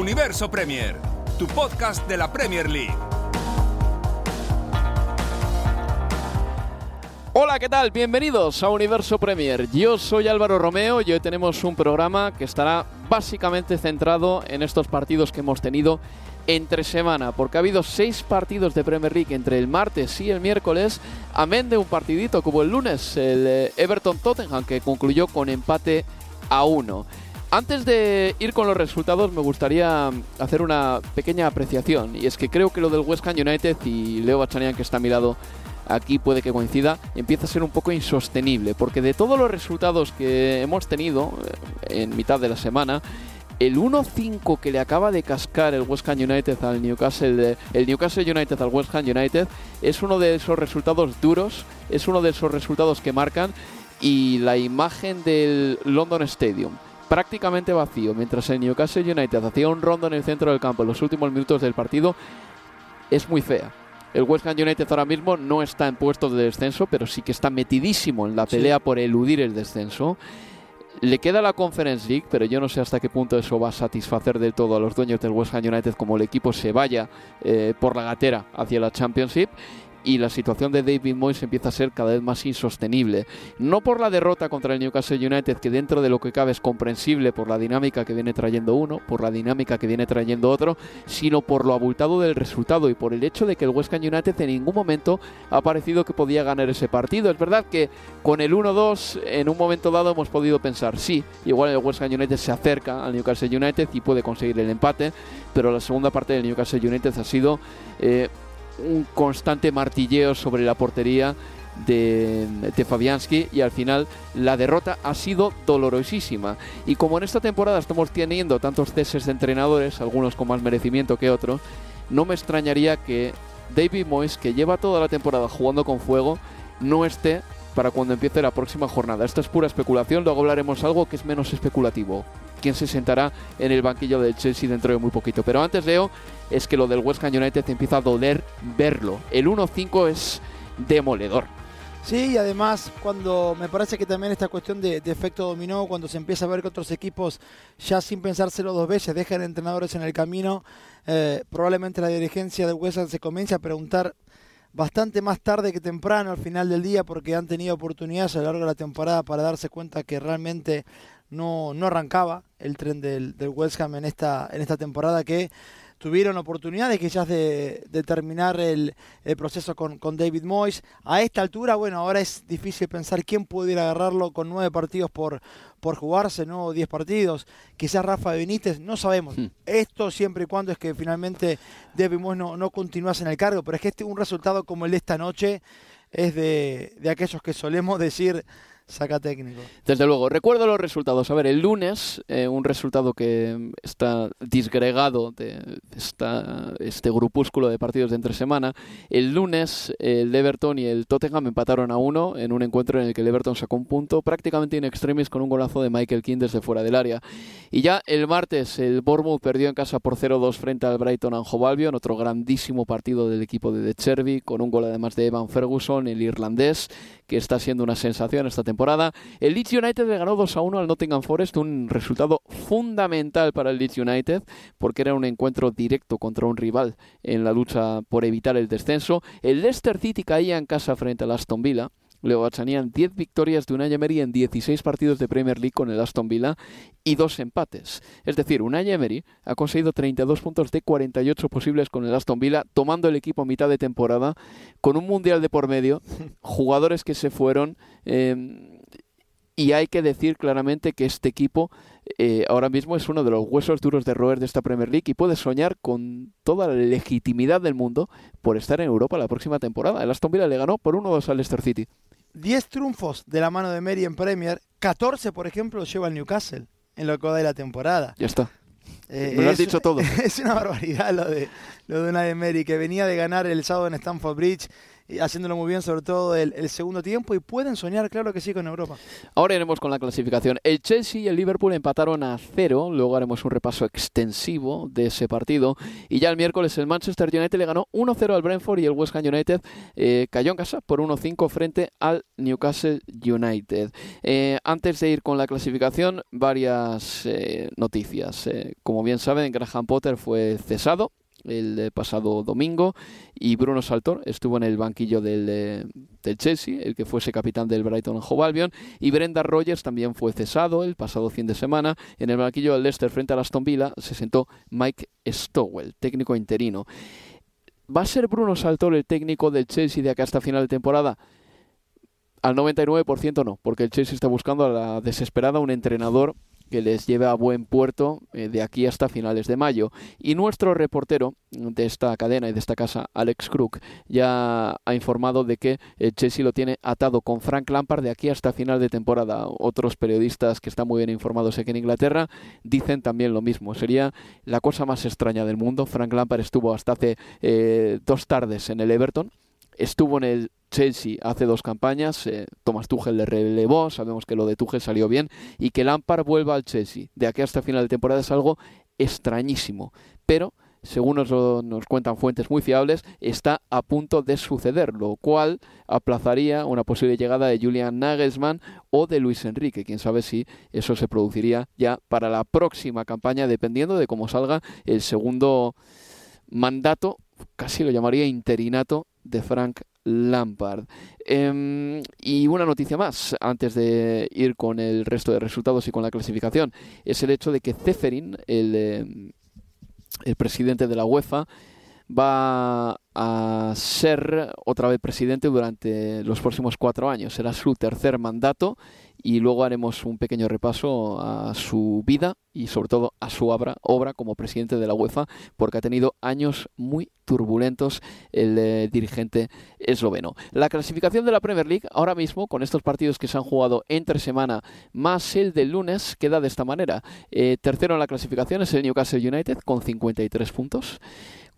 Universo Premier, tu podcast de la Premier League. Hola, ¿qué tal? Bienvenidos a Universo Premier. Yo soy Álvaro Romeo y hoy tenemos un programa que estará básicamente centrado en estos partidos que hemos tenido entre semana, porque ha habido seis partidos de Premier League entre el martes y el miércoles, amén de un partidito como el lunes, el eh, Everton-Tottenham, que concluyó con empate a uno. Antes de ir con los resultados, me gustaría hacer una pequeña apreciación, y es que creo que lo del West Ham United y Leo Bachanian, que está a mi lado, aquí puede que coincida, empieza a ser un poco insostenible, porque de todos los resultados que hemos tenido eh, en mitad de la semana, el 1-5 que le acaba de cascar el West Ham United al Newcastle, el Newcastle United al West Ham United, es uno de esos resultados duros, es uno de esos resultados que marcan y la imagen del London Stadium prácticamente vacío, mientras el Newcastle United hacía un rondo en el centro del campo en los últimos minutos del partido, es muy fea. El West Ham United ahora mismo no está en puestos de descenso, pero sí que está metidísimo en la pelea por eludir el descenso. Le queda la Conference League, pero yo no sé hasta qué punto eso va a satisfacer del todo a los dueños del West Ham United como el equipo se vaya eh, por la gatera hacia la Championship y la situación de David Moyes empieza a ser cada vez más insostenible. No por la derrota contra el Newcastle United, que dentro de lo que cabe es comprensible por la dinámica que viene trayendo uno, por la dinámica que viene trayendo otro, sino por lo abultado del resultado y por el hecho de que el West Ham United en ningún momento ha parecido que podía ganar ese partido. Es verdad que con el 1-2 en un momento dado hemos podido pensar, sí, igual el West Ham United se acerca al Newcastle United y puede conseguir el empate, pero la segunda parte del Newcastle United ha sido... Eh, un constante martilleo sobre la portería de, de, Fabianski y al final la derrota ha sido dolorosísima. Y como en esta temporada estamos teniendo tantos ceses de entrenadores, algunos con más merecimiento que otros, no me extrañaría que David Moyes, que lleva toda la temporada jugando con fuego, no esté para cuando empiece la próxima jornada. Esta es pura especulación, luego hablaremos algo que es menos especulativo. Quién se sentará en el banquillo del Chelsea dentro de muy poquito. Pero antes, Leo, es que lo del West Ham United empieza a doler verlo. El 1-5 es demoledor. Sí, y además cuando me parece que también esta cuestión de, efecto dominó, cuando se empieza a ver que otros equipos ya sin pensárselo dos veces dejan entrenadores en el camino, eh, probablemente la dirigencia del West Ham se comience a preguntar bastante más tarde que temprano al final del día porque han tenido oportunidades a lo largo de la temporada para darse cuenta que realmente no, no arrancaba el tren del, del West Ham en esta, en esta temporada que tuvieron oportunidades quizás de, de terminar el, proceso con, con, David Moyes. A esta altura, bueno, ahora es difícil pensar quién pudiera agarrarlo con nueve partidos por, por jugarse, ¿no? Diez partidos. Quizás Rafa Benítez, no sabemos. Hmm. Esto siempre y cuando es que finalmente David Moyes no, no continuase en el cargo. Pero es que este, un resultado como el de esta noche es de, de aquellos que solemos decir Saca técnico. Desde luego, recuerdo los resultados. A ver, el lunes, eh, un resultado que está disgregado de esta, este grupúsculo de partidos de entre semana. El lunes, el Everton y el Tottenham empataron a uno en un encuentro en el que el Everton sacó un punto prácticamente in extremis con un golazo de Michael King desde fuera del área. Y ya el martes, el Bournemouth perdió en casa por 0-2 frente al Brighton Anjo en otro grandísimo partido del equipo de De Cherby, con un gol además de Evan Ferguson, el irlandés, que está siendo una sensación esta temporada. El Leeds United le ganó 2 a 1 al Nottingham Forest, un resultado fundamental para el Leeds United, porque era un encuentro directo contra un rival en la lucha por evitar el descenso. El Leicester City caía en casa frente al Aston Villa. Leo Bachanian 10 victorias de Unai Emery en 16 partidos de Premier League con el Aston Villa y dos empates. Es decir, Unai Emery ha conseguido 32 puntos de 48 posibles con el Aston Villa, tomando el equipo a mitad de temporada, con un mundial de por medio, jugadores que se fueron. Eh, y hay que decir claramente que este equipo eh, ahora mismo es uno de los huesos duros de roer de esta Premier League y puede soñar con toda la legitimidad del mundo por estar en Europa la próxima temporada. El Aston Villa le ganó por 1-2 al Leicester City. 10 triunfos de la mano de Mary en Premier, 14 por ejemplo lleva el Newcastle en lo que va de la temporada. Ya está. Eh, Me lo has dicho todo. Es una barbaridad lo de, lo de una de Mary, que venía de ganar el sábado en Stamford Bridge haciéndolo muy bien, sobre todo el, segundo tiempo, y pueden soñar, claro que sí, con Europa. Ahora iremos con la clasificación. El Chelsea y el Liverpool empataron a cero, luego haremos un repaso extensivo de ese partido, y ya el miércoles el Manchester United le ganó 1-0 al Brentford y el West Ham United eh, cayó en casa por 1-5 frente al Newcastle United. Eh, antes de ir con la clasificación, varias eh, noticias. como bien saben, Graham Potter fue cesado el pasado domingo y Bruno Saltor estuvo en el banquillo del, del, Chelsea, el que fuese capitán del Brighton Hove Albion y Brenda Rogers también fue cesado el pasado fin de semana en el banquillo del Leicester frente a Aston Villa se sentó Mike Stowell, técnico interino. ¿Va a ser Bruno Saltor el técnico del Chelsea de acá hasta final de temporada? Al 99% no, porque el Chelsea está buscando a la desesperada un entrenador que les lleve a buen puerto eh, de aquí hasta finales de mayo. Y nuestro reportero de esta cadena y de esta casa, Alex Crook, ya ha informado de que el Chelsea lo tiene atado con Frank Lampard de aquí hasta final de temporada. Otros periodistas que están muy bien informados aquí en Inglaterra dicen también lo mismo. Sería la cosa más extraña del mundo. Frank Lampard estuvo hasta hace eh, dos tardes en el Everton estuvo en el Chelsea hace dos campañas, eh, Thomas le relevó, sabemos que lo de Tuchel salió bien, y que Lampard vuelva al Chelsea de aquí hasta final de temporada es algo extrañísimo, pero según nos, nos, cuentan fuentes muy fiables, está a punto de suceder, lo cual aplazaría una posible llegada de Julian Nagelsmann o de Luis Enrique. Quién sabe si eso se produciría ya para la próxima campaña, dependiendo de cómo salga el segundo mandato, casi lo llamaría interinato, de Frank Lampard. Em, y una noticia más, antes de ir con el resto de resultados y con la clasificación, es el hecho de que Ceferin, el, em, el presidente de la UEFA, va a ser otra vez presidente durante los próximos cuatro años. Será su tercer mandato y luego haremos un pequeño repaso a su vida y sobre todo a su obra, obra como presidente de la UEFA, porque ha tenido años muy turbulentos el eh, dirigente esloveno. La clasificación de la Premier League ahora mismo, con estos partidos que se han jugado entre semana más el del lunes, queda de esta manera. Eh, tercero en la clasificación es el Newcastle United con 53 puntos.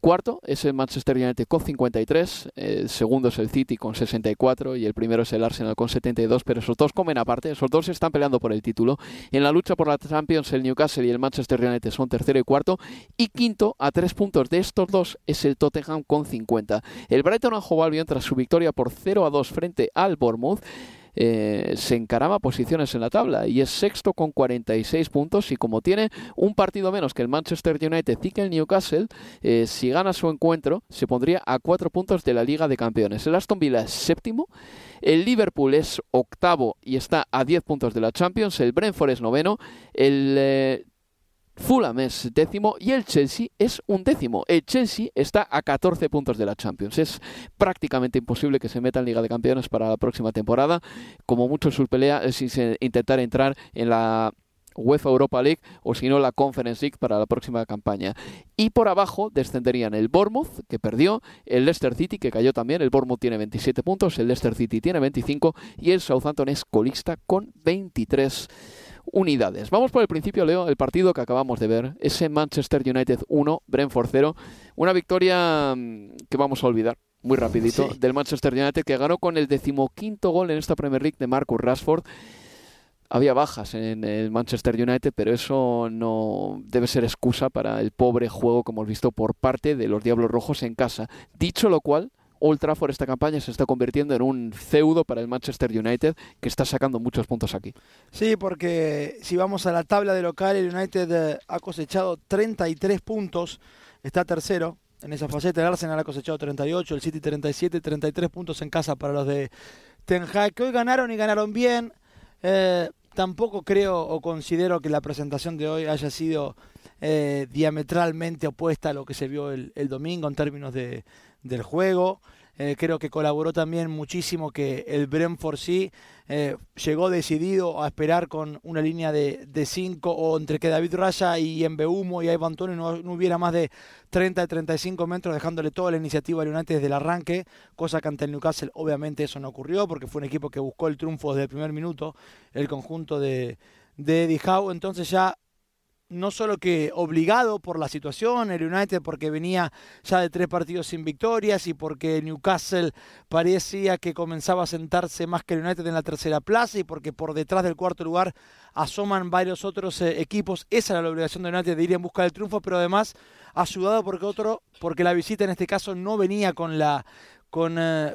Cuarto es el Manchester United con 53, el segundo es el City con 64 y el primero es el Arsenal con 72, pero esos dos comen aparte, esos dos están peleando por el título. En la lucha por la Champions el Newcastle y el Manchester United son tercero y cuarto y quinto a tres puntos de estos dos es el Tottenham con 50. El Brighton and Hove Albion tras su victoria por 0 a 2 frente al Bournemouth eh, se encaraba posiciones en la tabla y es sexto con 46 puntos y como tiene un partido menos que el Manchester United y que el Newcastle, eh, si gana su encuentro se pondría a cuatro puntos de la Liga de Campeones. El Aston Villa es séptimo, el Liverpool es octavo y está a 10 puntos de la Champions, el Brentford es noveno, el eh, Fulham es décimo y el Chelsea es un décimo. El Chelsea está a 14 puntos de la Champions. Es prácticamente imposible que se meta en Liga de Campeones para la próxima temporada. Como mucho su pelea es intentar entrar en la UEFA Europa League o si no la Conference League para la próxima campaña. Y por abajo descenderían el Bournemouth, que perdió, el Leicester City, que cayó también, el Bournemouth tiene 27 puntos, el Leicester City tiene 25 y el Southampton es colista con 23 unidades. Vamos por el principio, Leo, el partido que acabamos de ver, ese Manchester United 1, Brentford 0, una victoria mm, que vamos a olvidar muy rapidito del Manchester United que ganó con el decimoquinto gol en esta Premier League de Marcus Rashford. Había bajas en el Manchester United, pero eso no debe ser excusa para el pobre juego que hemos visto por parte de los Diablos Rojos en casa. Dicho lo cual, Old Trafford esta campaña se está convirtiendo en un feudo para el Manchester United que está sacando muchos puntos aquí. Sí, porque si vamos a la tabla de local, el United eh, ha cosechado 33 puntos, está tercero. En esa faceta el Arsenal ha cosechado 38, el City 37, 33 puntos en casa para los de Ten Hag, que hoy ganaron y ganaron bien. Eh, tampoco creo o considero que la presentación de hoy haya sido eh, diametralmente opuesta a lo que se vio el, el domingo en términos de, del juego. Eh, creo que colaboró también muchísimo que el Brentford sí eh, llegó decidido a esperar con una línea de 5 o entre que David Raya y Humo y Ivan Antonio no, no, hubiera más de 30 35 metros dejándole toda la iniciativa al United desde el arranque, cosa que ante el Newcastle obviamente eso no ocurrió porque fue un equipo que buscó el triunfo desde el primer minuto, el conjunto de, de Eddie Howe, entonces ya no solo que obligado por la situación, el United porque venía ya de tres partidos sin victorias y porque Newcastle parecía que comenzaba a sentarse más que el United en la tercera plaza y porque por detrás del cuarto lugar asoman varios otros eh, equipos. Esa era la obligación de United de ir en busca del triunfo, pero además ayudado porque otro, porque la visita en este caso no venía con la con eh,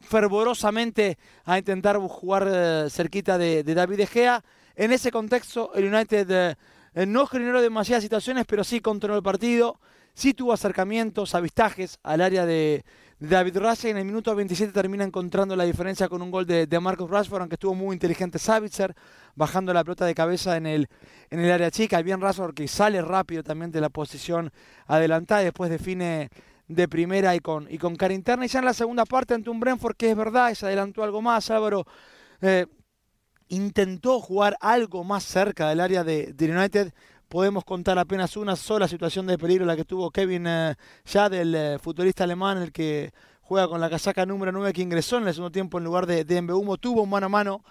fervorosamente a intentar jugar eh, cerquita de, David De Gea. En ese contexto, el United no generó demasiadas situaciones, pero sí controló el partido. Sí tuvo acercamientos, avistajes al área de, David Raya. En el minuto 27 termina encontrando la diferencia con un gol de, Marcus Rashford, aunque estuvo muy inteligente Savitzer, bajando la pelota de cabeza en el, en el área chica. Bien Rashford que sale rápido también de la posición adelantada y después define de primera y con, y con cara interna. Y ya en la segunda parte ante un Brentford que es verdad, se adelantó algo más, Álvaro. Eh, intentó jugar algo más cerca del área de, United. Podemos contar apenas una sola situación de peligro, la que tuvo Kevin eh, ya del eh, futurista alemán, el que juega con la casaca número 9, que ingresó en el segundo tiempo en lugar de, de. Tuvo un mano a mano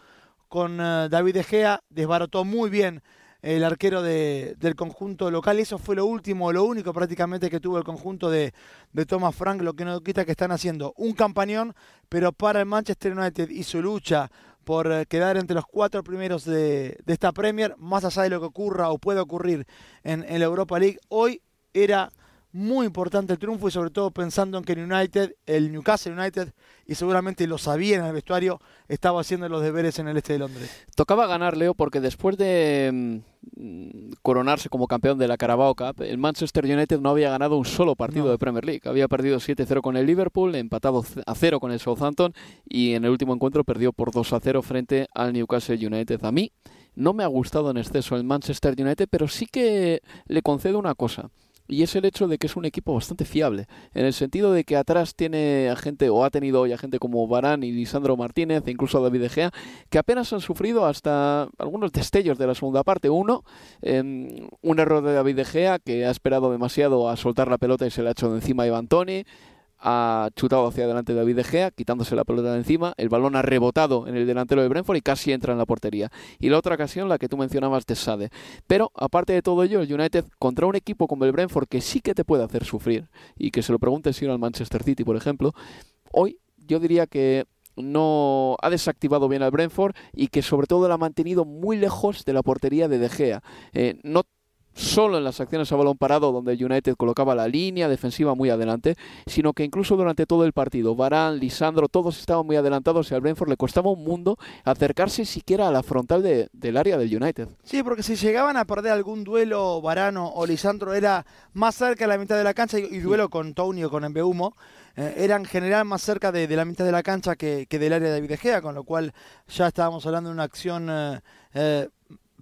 con eh, David De Gea, desbarató muy bien el arquero de, del conjunto local. Eso fue lo último, lo único prácticamente que tuvo el conjunto de, de Thomas Frank, lo que no quita que están haciendo un campañón, pero para el Manchester United y su lucha por eh, quedar entre los cuatro primeros de, esta Premier, más allá de lo que ocurra o pueda ocurrir en, en la Europa League, hoy era muy importante el triunfo y sobre todo pensando en que el United, el Newcastle United, y seguramente lo sabía en el vestuario, estaba haciendo los deberes en el este de Londres. Tocaba ganar, Leo, porque después de mm, coronarse como campeón de la Carabao Cup, el Manchester United no había ganado un solo partido de Premier League. Había perdido 7-0 con el Liverpool, empatado a 0 con el Southampton y en el último encuentro perdió por 2-0 frente al Newcastle United. A mí no me ha gustado en exceso el Manchester United, pero sí que le concedo una cosa y es el hecho de que es un equipo bastante fiable, en el sentido de que atrás tiene a gente, o ha tenido hoy a gente como Barán y Lisandro Martínez, e incluso David De Gea, que apenas han sufrido hasta algunos destellos de la segunda parte. Uno, em, un error de David De Gea, que ha esperado demasiado a soltar la pelota y se le ha hecho de encima a Iván ha chutado hacia adelante David De Gea, quitándose la pelota de encima, el balón ha rebotado en el delantero de Brentford y casi entra en la portería. Y la otra ocasión, la que tú mencionabas de Sade. Pero, aparte de todo ello, el United contra un equipo como el Brentford que sí que te puede hacer sufrir, y que se lo pregunte si al Manchester City, por ejemplo, hoy yo diría que no ha desactivado bien al Brentford y que sobre todo lo ha mantenido muy lejos de la portería de De Gea. Eh, no solo en las acciones a balón parado donde United colocaba la línea defensiva muy adelante, sino que incluso durante todo el partido, Barán, Lisandro, todos estaban muy adelantados y al Brentford le costaba un mundo acercarse siquiera a la frontal del área del United. Sí, porque si llegaban a perder algún duelo Varano o Lisandro era más cerca de la mitad de la cancha y, duelo con Tony o con Embeumo, eh, eran en general más cerca de, la mitad de la cancha que, del área de David con lo cual ya estábamos hablando de una acción... Eh, eh,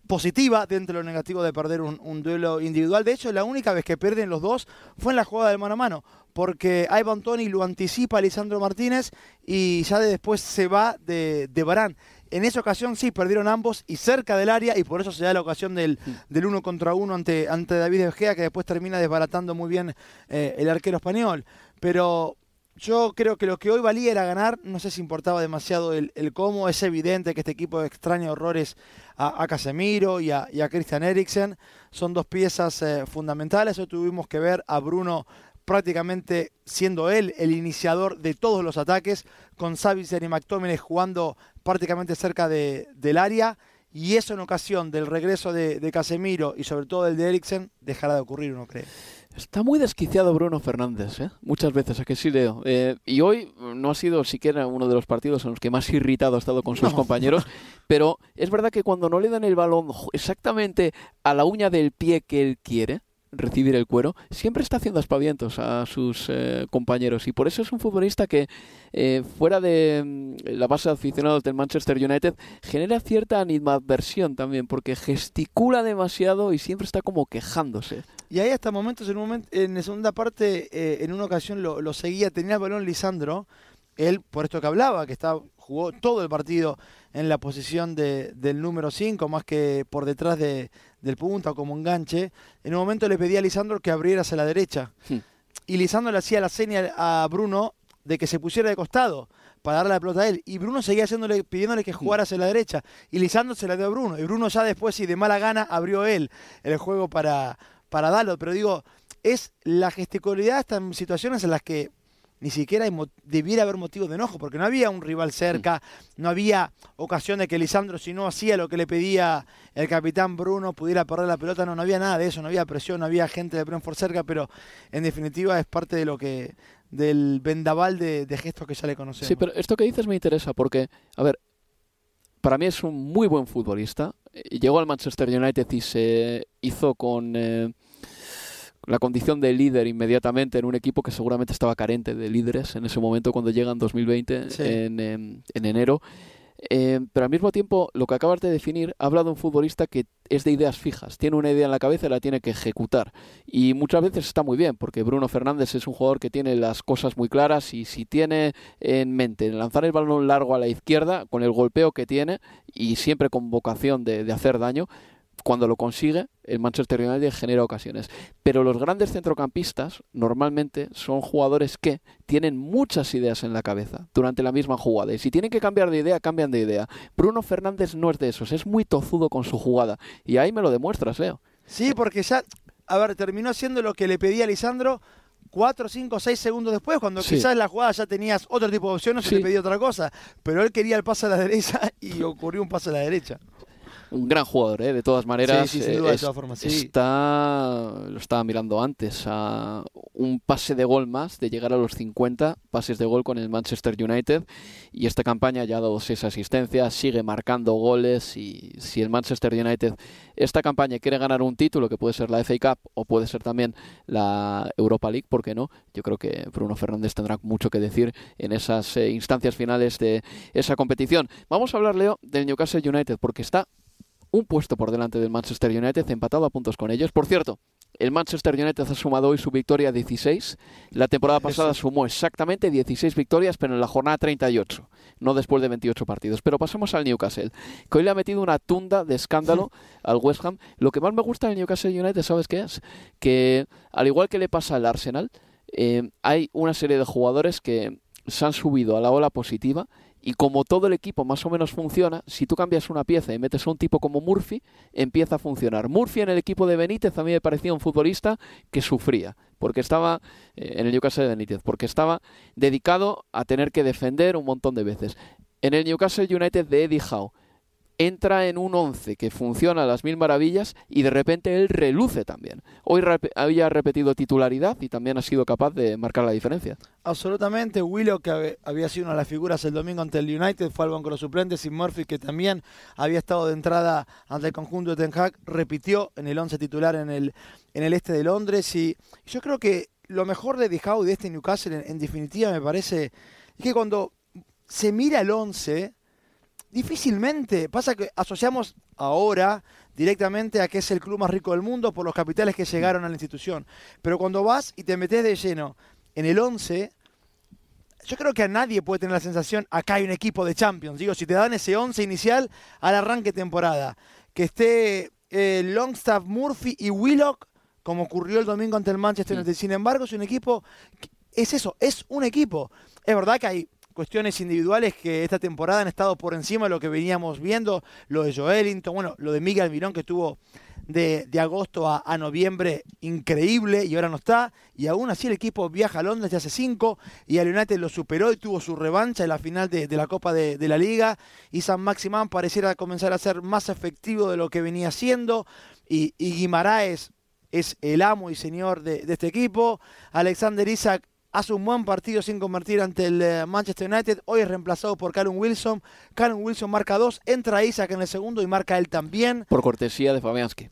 positiva dentro de lo negativo de perder un, duelo individual. De hecho, la única vez que pierden los dos fue en la jugada de mano a mano, porque Ivan Tony lo anticipa a Lisandro Martínez y ya de después se va de, de Barán. En esa ocasión sí, perdieron ambos y cerca del área y por eso se da la ocasión del, del uno contra uno ante, ante David Egea que después termina desbaratando muy bien eh, el arquero español. Pero yo creo que lo que hoy valía era ganar, no sé si importaba demasiado el, cómo, es evidente que este equipo extraña horrores a, Casemiro y a, Christian Eriksen, son dos piezas eh, fundamentales, hoy tuvimos que ver a Bruno prácticamente siendo él el iniciador de todos los ataques, con Savitzer y McTominay jugando prácticamente cerca de, del área, y eso en ocasión del regreso de, de Casemiro y sobre todo del de Eriksen dejará de ocurrir, uno cree. Está muy desquiciado Bruno Fernández, ¿eh? muchas veces, a que sí leo. Eh, y hoy no ha sido siquiera uno de los partidos en los que más irritado ha estado con sus compañeros, pero es verdad que cuando no le dan el balón exactamente a la uña del pie que él quiere, recibir el cuero, siempre está haciendo aspavientos a sus eh, compañeros y por eso es un futbolista que eh, fuera de mm, la base de aficionados del Manchester United genera cierta animadversión también porque gesticula demasiado y siempre está como quejándose. Y hay hasta momentos, en, un en la segunda parte, eh, en una ocasión lo, lo, seguía, tenía el balón Lisandro, él por esto que hablaba, que está, jugó todo el partido en la posición de, del número 5, más que por detrás de, del punta como enganche, en un momento le pedía a Lisandro que abriera hacia la derecha. Hmm. Y Lisandro le hacía la señal a Bruno de que se pusiera de costado para darle la pelota a él. Y Bruno seguía haciéndole, pidiéndole que jugara hacia la derecha. Y Lisandro se la dio a Bruno. Y Bruno ya después, y de mala gana, abrió él el juego para, para darlo. Pero digo, es la gesticularidad en situaciones en las que ni siquiera debiera haber motivo de enojo, porque no había un rival cerca, no había ocasión de que Lisandro, si no hacía lo que le pedía el capitán Bruno, pudiera perder la pelota, no, no había nada de eso, no había presión, no había gente de Brentford cerca, pero en definitiva es parte de lo que del vendaval de, gestos que ya le conocemos. Sí, pero esto que dices me interesa, porque, a ver, para mí es un muy buen futbolista, llegó al Manchester United y se hizo con... Eh, la condición de líder inmediatamente en un equipo que seguramente estaba carente de líderes en ese momento cuando llega en 2020 en, en, enero. Eh, pero al mismo tiempo, lo que acabas de definir habla de un futbolista que es de ideas fijas, tiene una idea en la cabeza y la tiene que ejecutar. Y muchas veces está muy bien, porque Bruno Fernández es un jugador que tiene las cosas muy claras y si tiene en mente lanzar el balón largo a la izquierda, con el golpeo que tiene y siempre con vocación de hacer daño, cuando lo consigue, el Manchester United genera ocasiones. Pero los grandes centrocampistas normalmente son jugadores que tienen muchas ideas en la cabeza durante la misma jugada. Y si tienen que cambiar de idea, cambian de idea. Bruno Fernández no es de esos, es muy tozudo con su jugada. Y ahí me lo demuestras, Leo. Sí, porque ya, a ver, terminó haciendo lo que le pedía Lisandro. Cuatro, cinco, seis segundos después, cuando quizás en la jugada ya tenías otro tipo de opciones y le pedía otra cosa. Pero él quería el pase a la derecha y ocurrió un pase a la derecha un gran jugador, ¿eh? de todas maneras. Está, lo estaba mirando antes, a un pase de gol más de llegar a los 50 pases de gol con el Manchester United. Y esta campaña ya ha dado seis asistencias, sigue marcando goles. Y si el Manchester United, esta campaña quiere ganar un título, que puede ser la FA Cup o puede ser también la Europa League, ¿por qué no? Yo creo que Bruno Fernández tendrá mucho que decir en esas eh, instancias finales de esa competición. Vamos a hablar, Leo, del Newcastle United, porque está un puesto por delante del Manchester United, empatado a puntos con ellos. Por cierto, el Manchester United ha sumado hoy su victoria 16. La temporada pasada sumó exactamente 16 victorias, pero en la jornada 38, no después de 28 partidos. Pero pasamos al Newcastle, que hoy le ha metido una tunda de escándalo al West Ham. Lo que más me gusta del Newcastle United, ¿sabes qué es? Que, al igual que le pasa al Arsenal, eh, hay una serie de jugadores que se han subido a la ola positiva y como todo el equipo más o menos funciona, si tú cambias una pieza y metes a un tipo como Murphy, empieza a funcionar. Murphy en el equipo de Benítez a mí me parecía un futbolista que sufría, porque estaba eh, en el Newcastle de Benítez, porque estaba dedicado a tener que defender un montón de veces. En el Newcastle United de Eddie Howe, entra en un 11 que funciona a las mil maravillas y de repente él reluce también. Hoy había repetido titularidad y también ha sido capaz de marcar la diferencia. Absolutamente. Willow, que había sido una de las figuras el domingo ante el United, fue al banco de los suplentes y Murphy, que también había estado de entrada ante el conjunto de Ten Hag, repitió en el 11 titular en el, en el este de Londres. Y yo creo que lo mejor de Dijau de este Newcastle, en, definitiva, me parece, es que cuando se mira el 11 difícilmente. Pasa que asociamos ahora directamente a que es el club más rico del mundo por los capitales que llegaron a la institución. Pero cuando vas y te metes de lleno en el 11, yo creo que a nadie puede tener la sensación, acá hay un equipo de Champions. Digo, si te dan ese 11 inicial al arranque temporada, que esté eh, Longstaff, Murphy y Willock, como ocurrió el domingo ante el Manchester United. Sin embargo, es un equipo, es eso, es un equipo. Es verdad que hay cuestiones individuales que esta temporada han estado por encima de lo que veníamos viendo, lo de Joelinton, bueno, lo de Miguel Mirón que tuvo de, agosto a, noviembre increíble y ahora no está, y aún así el equipo viaja a Londres ya hace cinco y al United lo superó y tuvo su revancha en la final de, la Copa de, la Liga, y San Maximán pareciera comenzar a ser más efectivo de lo que venía siendo, y, y Guimaraes es el amo y señor de, de este equipo, Alexander Isaac hace un buen partido sin convertir ante el eh, Manchester United. Hoy es reemplazado por Callum Wilson. Callum Wilson marca dos, entra Isaac en el segundo y marca él también. Por cortesía de Fabianski.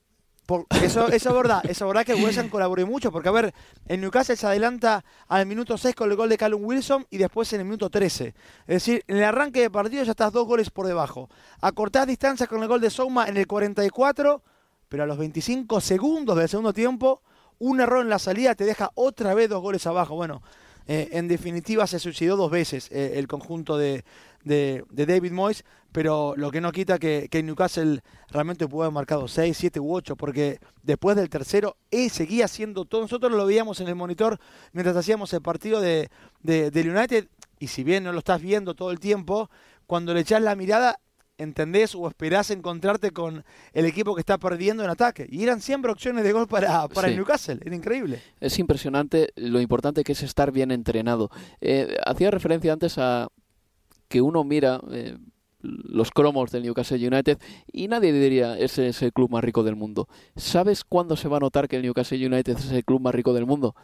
eso, eso es verdad, es verdad que Wilson colaboró mucho, porque a ver, en Newcastle se adelanta al minuto 6 con el gol de Callum Wilson y después en el minuto 13. Es decir, en el arranque de partido ya estás dos goles por debajo. Acortás distancia con el gol de Souma en el 44, pero a los 25 segundos del segundo tiempo un error en la salida te deja otra vez dos goles abajo. Bueno, eh, en definitiva se suicidó dos veces eh, el conjunto de, David Moyes, pero lo que no quita que, Newcastle realmente pudo haber marcado 6, 7 u 8, porque después del tercero él seguía siendo todo. Nosotros lo veíamos en el monitor mientras hacíamos el partido de, de, United y si bien no lo estás viendo todo el tiempo, cuando le echas la mirada entendés o esperás encontrarte con el equipo que está perdiendo en ataque. Y eran siempre opciones de gol para, para el Newcastle, era increíble. Es impresionante lo importante que es estar bien entrenado. Eh, hacía referencia antes a que uno mira... Eh, los cromos del Newcastle United y nadie diría ese es el club más rico del mundo. ¿Sabes cuándo se va a notar que el Newcastle United es el club más rico del mundo?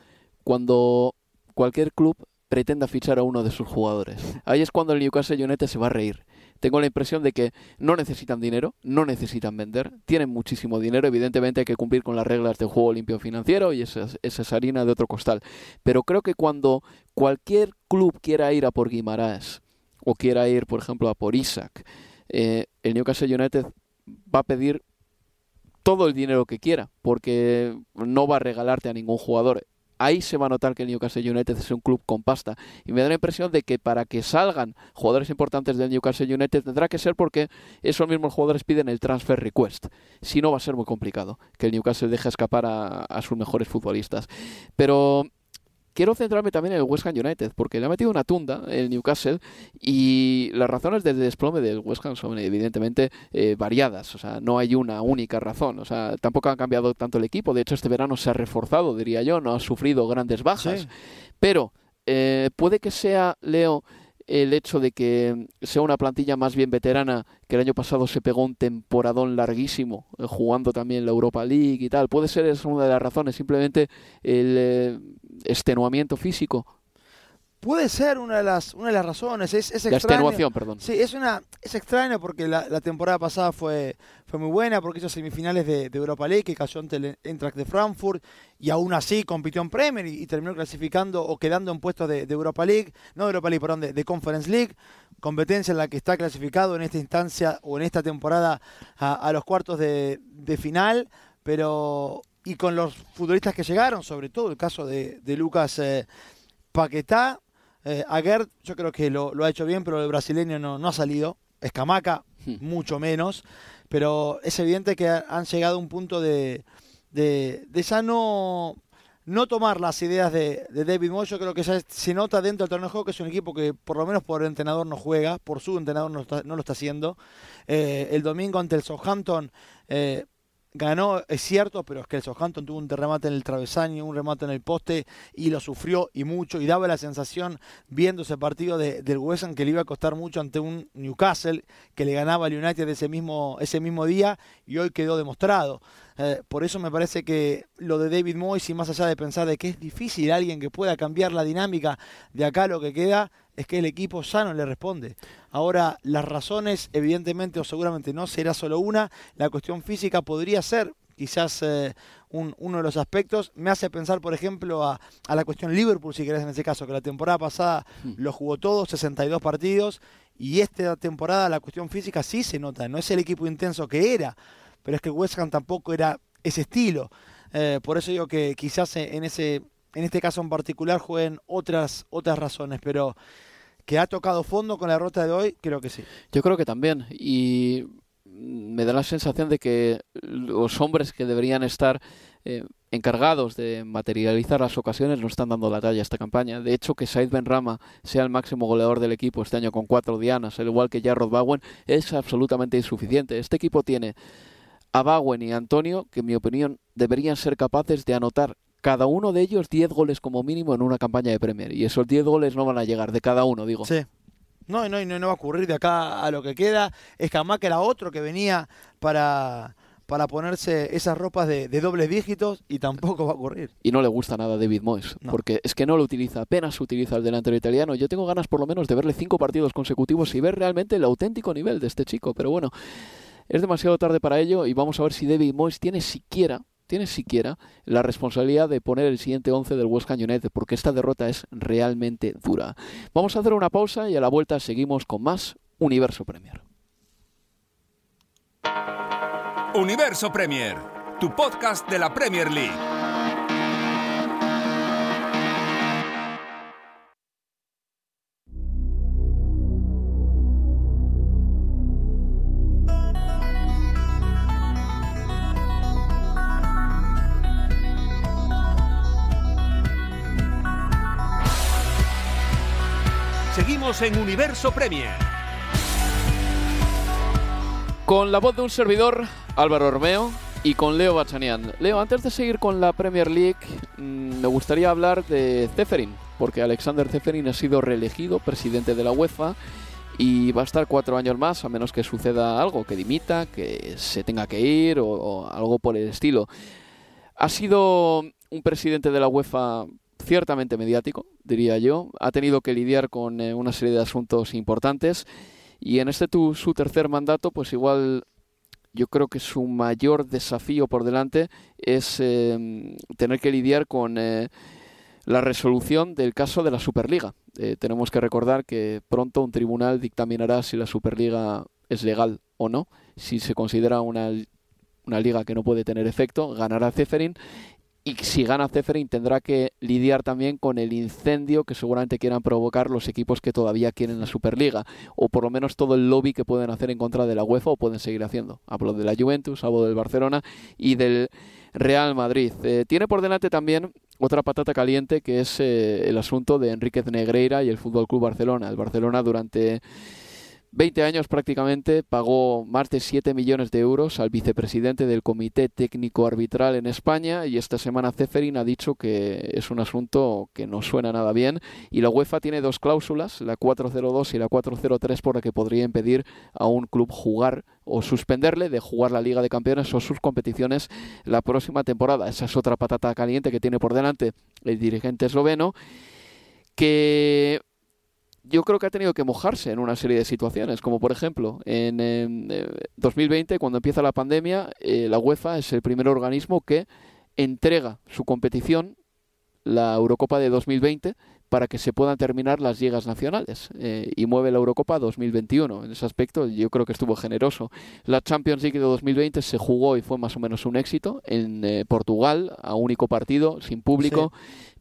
Cuando cualquier club pretenda fichar a uno de sus jugadores. Ahí es cuando el Newcastle United se va a reír. Tengo la impresión de que no necesitan dinero, no necesitan vender, tienen muchísimo dinero, evidentemente hay que cumplir con las reglas del juego limpio financiero y esa, es harina de otro costal. Pero creo que cuando cualquier club quiera ir a por Guimaraes, o quiera ir, por ejemplo, a por Isaac, eh, el Newcastle United va a pedir todo el dinero que quiera, porque no va a regalarte a ningún jugador. Ahí se va a notar que el Newcastle United es un club con pasta. Y me da la impresión de que para que salgan jugadores importantes del Newcastle United tendrá que ser porque esos mismos jugadores piden el transfer request. Si no, va a ser muy complicado que el Newcastle deje escapar a, a sus mejores futbolistas. Pero quiero centrarme también en el West Ham United, porque le ha metido una tunda el Newcastle y las razones del desplome del West Ham son evidentemente eh, variadas, o sea, no hay una única razón, o sea, tampoco ha cambiado tanto el equipo, de hecho este verano se ha reforzado, diría yo, no ha sufrido grandes bajas, pero eh, puede que sea, Leo, el hecho de que sea una plantilla más bien veterana, que el año pasado se pegó un temporadón larguísimo, eh, jugando también la Europa League y tal. Puede ser esa una de las razones, simplemente el eh, extenuamiento físico Puede ser una de las, una de las razones. Es, es extraño. extenuación, perdón. Sí, es, una, es extraño porque la, temporada pasada fue, fue muy buena, porque hizo semifinales de, de Europa League, que cayó ante el Eintracht de Frankfurt, y aún así compitió en Premier y, terminó clasificando o quedando en puestos de, Europa League, no de Europa League, perdón, de, Conference League, competencia en la que está clasificado en esta instancia o en esta temporada a, los cuartos de, final, pero y con los futbolistas que llegaron, sobre todo el caso de, Lucas eh, Paquetá, eh, Aguerd yo creo que lo, ha hecho bien, pero el brasileño no ha salido. Escamaca, hmm. mucho menos. Pero es evidente que han llegado a un punto de, de, ya no, no tomar las ideas de, David Moyes. Yo creo que ya se nota dentro del torneo de juego que es un equipo que por lo menos por el entrenador no juega, por su entrenador no, no lo está haciendo. Eh, el domingo ante el Southampton eh, ganó, es cierto, pero es que el Southampton tuvo un remate en el travesaño, un remate en el poste y lo sufrió y mucho y daba la sensación viendo ese partido de, del West Ham que le iba a costar mucho ante un Newcastle que le ganaba al United ese mismo, ese mismo día y hoy quedó demostrado. Eh, por eso me parece que lo de David Moyes y más allá de pensar de que es difícil alguien que pueda cambiar la dinámica de acá lo que queda, es que el equipo ya no le responde. Ahora, las razones, evidentemente o seguramente no será solo una, la cuestión física podría ser quizás eh, uno de los aspectos. Me hace pensar, por ejemplo, a, la cuestión Liverpool, si querés, en ese caso, que la temporada pasada hmm. lo jugó todo, 62 partidos, y esta temporada la cuestión física sí se nota, no es el equipo intenso que era, pero es que West Ham tampoco era ese estilo. Eh, por eso digo que quizás en ese en este caso en particular jueguen otras otras razones, pero que ha tocado fondo con la derrota de hoy, creo que sí. Yo creo que también y me da la sensación de que los hombres que deberían estar eh, encargados de materializar las ocasiones no están dando la talla a esta campaña. De hecho, que Said Benrama sea el máximo goleador del equipo este año con cuatro dianas, al igual que Jarrod Bowen, es absolutamente insuficiente. Este equipo tiene a Bowen y Antonio, que en mi opinión deberían ser capaces de anotar cada uno de ellos 10 goles como mínimo en una campaña de Premier. Y esos 10 goles no van a llegar, de cada uno, digo. Sí. No, no, no, no va a ocurrir de acá a lo que queda. Es que era otro que venía para, para ponerse esas ropas de, dobles dígitos y tampoco va a ocurrir. Y no le gusta nada a David Moyes, porque es que no lo utiliza, apenas utiliza el delantero italiano. Yo tengo ganas por lo menos de verle cinco partidos consecutivos y ver realmente el auténtico nivel de este chico, pero bueno, es demasiado tarde para ello y vamos a ver si David Moyes tiene siquiera tiene siquiera la responsabilidad de poner el siguiente 11 del West Ham porque esta derrota es realmente dura. Vamos a hacer una pausa y a la vuelta seguimos con más Universo Premier. Universo Premier, tu podcast de la Premier League. En Universo Premier. Con la voz de un servidor, Álvaro Romeo, y con Leo Bachanian. Leo, antes de seguir con la Premier League, mm, me gustaría hablar de Zeferin, porque Alexander Zeferin ha sido reelegido presidente de la UEFA y va a estar cuatro años más, a menos que suceda algo, que dimita, que se tenga que ir o algo por el estilo. Ha sido un presidente de la UEFA ciertamente mediático, diría yo. Ha tenido que lidiar con eh, una serie de asuntos importantes y en este tu, su tercer mandato, pues igual yo creo que su mayor desafío por delante es eh, tener que lidiar con eh, la resolución del caso de la Superliga. Eh, tenemos que recordar que pronto un tribunal dictaminará si la Superliga es legal o no. Si se considera una, una liga que no puede tener efecto, ganará Zeferin y si gana Zeferin tendrá que lidiar también con el incendio que seguramente quieran provocar los equipos que todavía quieren la Superliga o por lo menos todo el lobby que pueden hacer en contra de la UEFA o pueden seguir haciendo. Hablo de la Juventus, hablo del Barcelona y del Real Madrid. Eh, tiene por delante también otra patata caliente que es eh, el asunto de Enríquez Negreira y el Fútbol Club Barcelona. El Barcelona durante 20 años prácticamente pagó más de 7 millones de euros al vicepresidente del Comité Técnico Arbitral en España y esta semana Ceferin ha dicho que es un asunto que no suena nada bien y la UEFA tiene dos cláusulas, la 402 y la 403 por la que podría impedir a un club jugar o suspenderle de jugar la Liga de Campeones o sus competiciones la próxima temporada. Esa es otra patata caliente que tiene por delante el dirigente esloveno que yo creo que ha tenido que mojarse en una serie de situaciones, como por ejemplo en, en eh, 2020, cuando empieza la pandemia, eh, la UEFA es el primer organismo que entrega su competición, la Eurocopa de 2020, para que se puedan terminar las ligas nacionales eh, y mueve la Eurocopa 2021. En ese aspecto yo creo que estuvo generoso. La Champions League de 2020 se jugó y fue más o menos un éxito en Portugal, a único partido, sin público.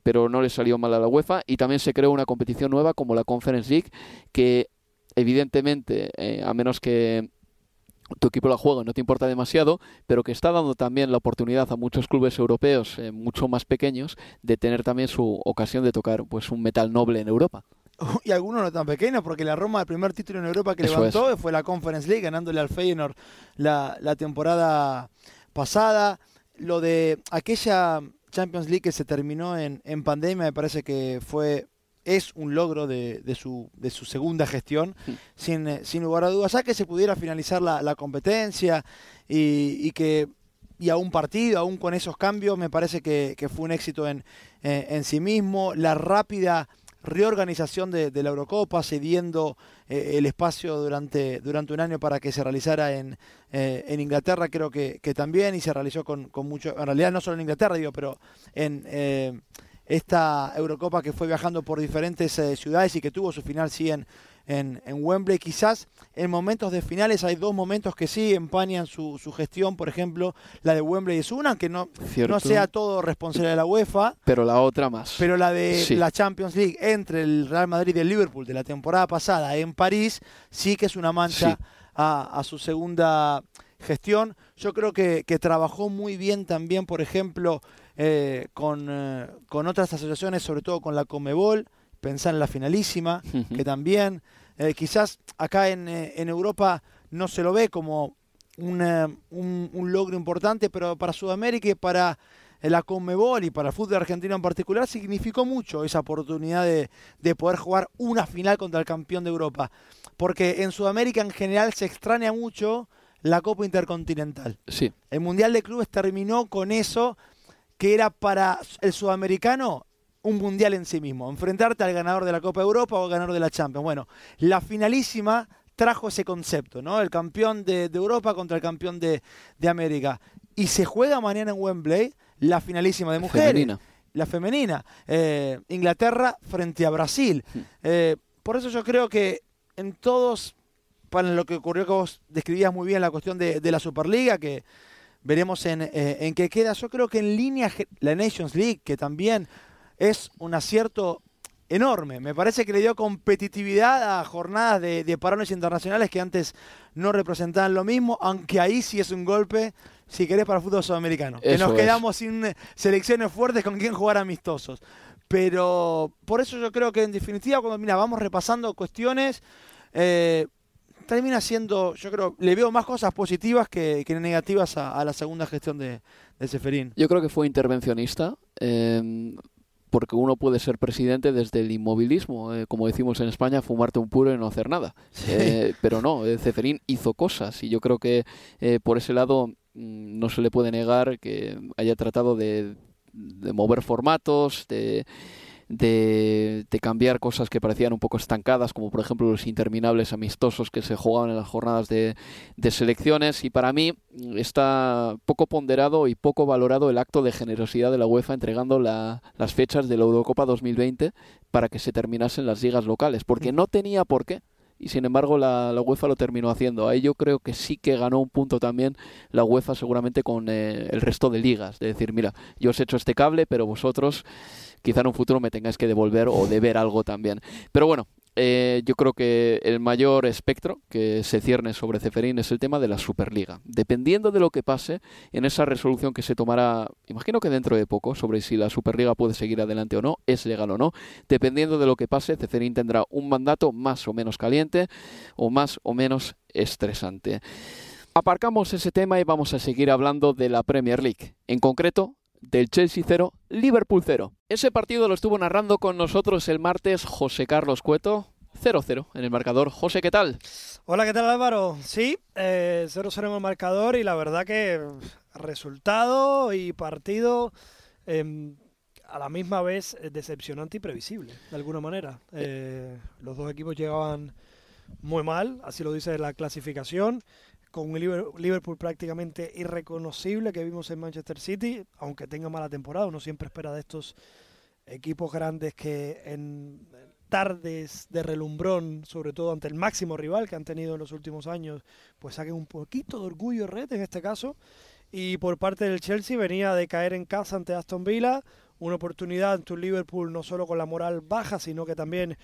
Pero no le salió mal a la UEFA y también se creó una competición nueva como la Conference League que evidentemente eh, a menos que tu equipo la juega no te importa demasiado, pero que está dando también la oportunidad a muchos clubes europeos eh, mucho más pequeños de tener también su ocasión de tocar pues un metal noble en Europa. Y algunos no tan pequeños, porque la Roma, el primer título en Europa que Eso levantó fue la Conference League, ganándole al Feyenoord la, la temporada pasada. Lo de aquella Champions League que se terminó en, en pandemia me parece que fue es un logro de, de su, de su segunda gestión, Sí. sin, eh, sin lugar a dudas. Ya que se pudiera finalizar la, la competencia y, y que y a un partido, aún con esos cambios, me parece que, que fue un éxito en, eh, en sí mismo. La rápida reorganización de, la Eurocopa, cediendo eh, el espacio durante, durante un año para que se realizara en, eh, en Inglaterra, creo que, que también, y se realizó con, con mucho, en realidad no solo en Inglaterra, digo, pero en eh, esta Eurocopa que fue viajando por diferentes ciudades y que tuvo su final, sí, en, en, en Wembley. Quizás en momentos de finales hay dos momentos que sí empañan su, su gestión, por ejemplo, la de Wembley es una, que no, Cierto. no sea todo responsable de la UEFA, Pero la otra más. pero la de Sí. la Champions League entre el Real Madrid y el Liverpool de la temporada pasada en París, sí que es una mancha Sí. a, a su segunda gestión. Yo creo que, que trabajó muy bien también, por ejemplo, eh, con, eh, con otras asociaciones, sobre todo con la Comebol, pensar en la finalísima, que también eh, quizás acá en, eh, en Europa no se lo ve como un, eh, un- un logro importante, pero para Sudamérica y para la Conmebol y para el fútbol argentino en particular significó mucho esa oportunidad de, de poder jugar una final contra el campeón de Europa. Porque en Sudamérica en general se extraña mucho la Copa Intercontinental. Sí, El Mundial de Clubes terminó con eso que era para el sudamericano un mundial en sí mismo, enfrentarte al ganador de la Copa Europa o al ganador de la Champions. Bueno, la finalísima trajo ese concepto, ¿no? El campeón de, de Europa contra el campeón de, de América. Y se juega mañana en Wembley la finalísima de mujeres femenina. la femenina. Eh, Inglaterra frente a Brasil. Eh, por eso yo creo que en todos, para lo que ocurrió que vos describías muy bien la cuestión de, de la Superliga, que veremos en, eh, en qué queda, yo creo que en línea la Nations League, que también es un acierto enorme. Me parece que le dio competitividad a jornadas de, de parones internacionales que antes no representaban lo mismo, aunque ahí sí es un golpe, si querés, para el fútbol sudamericano. que nos es. quedamos sin eh, selecciones fuertes con quien jugar amistosos. Pero por eso yo creo que en definitiva, cuando mira, vamos repasando cuestiones, eh, termina siendo, yo creo, le veo más cosas positivas que, negativas a, la segunda gestión de, de Seferín. Yo creo que fue intervencionista. Em, porque uno puede ser presidente desde el inmovilismo, eh, como decimos en España, fumarte un puro y no hacer nada. Eh, pero no, Ceferín hizo cosas y yo creo que por ese lado mm, no se le puede negar que haya tratado de mover formatos, de de, cambiar cosas que parecían un poco estancadas, como por ejemplo los interminables amistosos que se jugaban en las jornadas de, selecciones. Y para mí está poco ponderado y poco valorado el acto de generosidad de la UEFA entregando las fechas de la Eurocopa 2020 para que se terminasen las ligas locales, porque no tenía por qué y sin embargo la, UEFA lo terminó haciendo. Ahí yo creo que sí que ganó un punto también la UEFA seguramente con eh, el resto de ligas, de decir, mira, yo os he hecho este cable, pero vosotros quizá en un futuro me tengáis que devolver o deber algo también. Pero bueno, eh, yo creo que el mayor espectro que se cierne sobre Ceferín es el tema de la Superliga. Dependiendo de lo que pase en esa resolución que se tomará, imagino que dentro de poco, sobre si la Superliga puede seguir adelante o no, es legal o no, dependiendo de lo que pase, Ceferín tendrá un mandato más o menos caliente o más o menos estresante. Aparcamos ese tema y vamos a seguir hablando de la Premier League. En concreto, del Chelsea 0, Liverpool 0. Ese partido lo estuvo narrando con nosotros el martes José Carlos Cueto. 0-0 en el marcador. José, ¿qué tal? Hola, ¿qué tal Álvaro? Sí, 0-0 eh, en el marcador y la verdad que resultado y partido em, a la misma vez decepcionante y previsible, de alguna manera. Eh, los dos equipos llegaban muy mal, así lo dice la clasificación con un Liverpool prácticamente irreconocible que vimos en Manchester City, aunque tenga mala temporada, uno siempre espera de estos equipos grandes que en tardes de relumbrón, sobre todo ante el máximo rival que han tenido en los últimos años, pues saquen un poquito de orgullo red en este caso. Y por parte del Chelsea venía de caer en casa ante Aston Villa, una oportunidad ante un Liverpool no solo con la moral baja, sino que también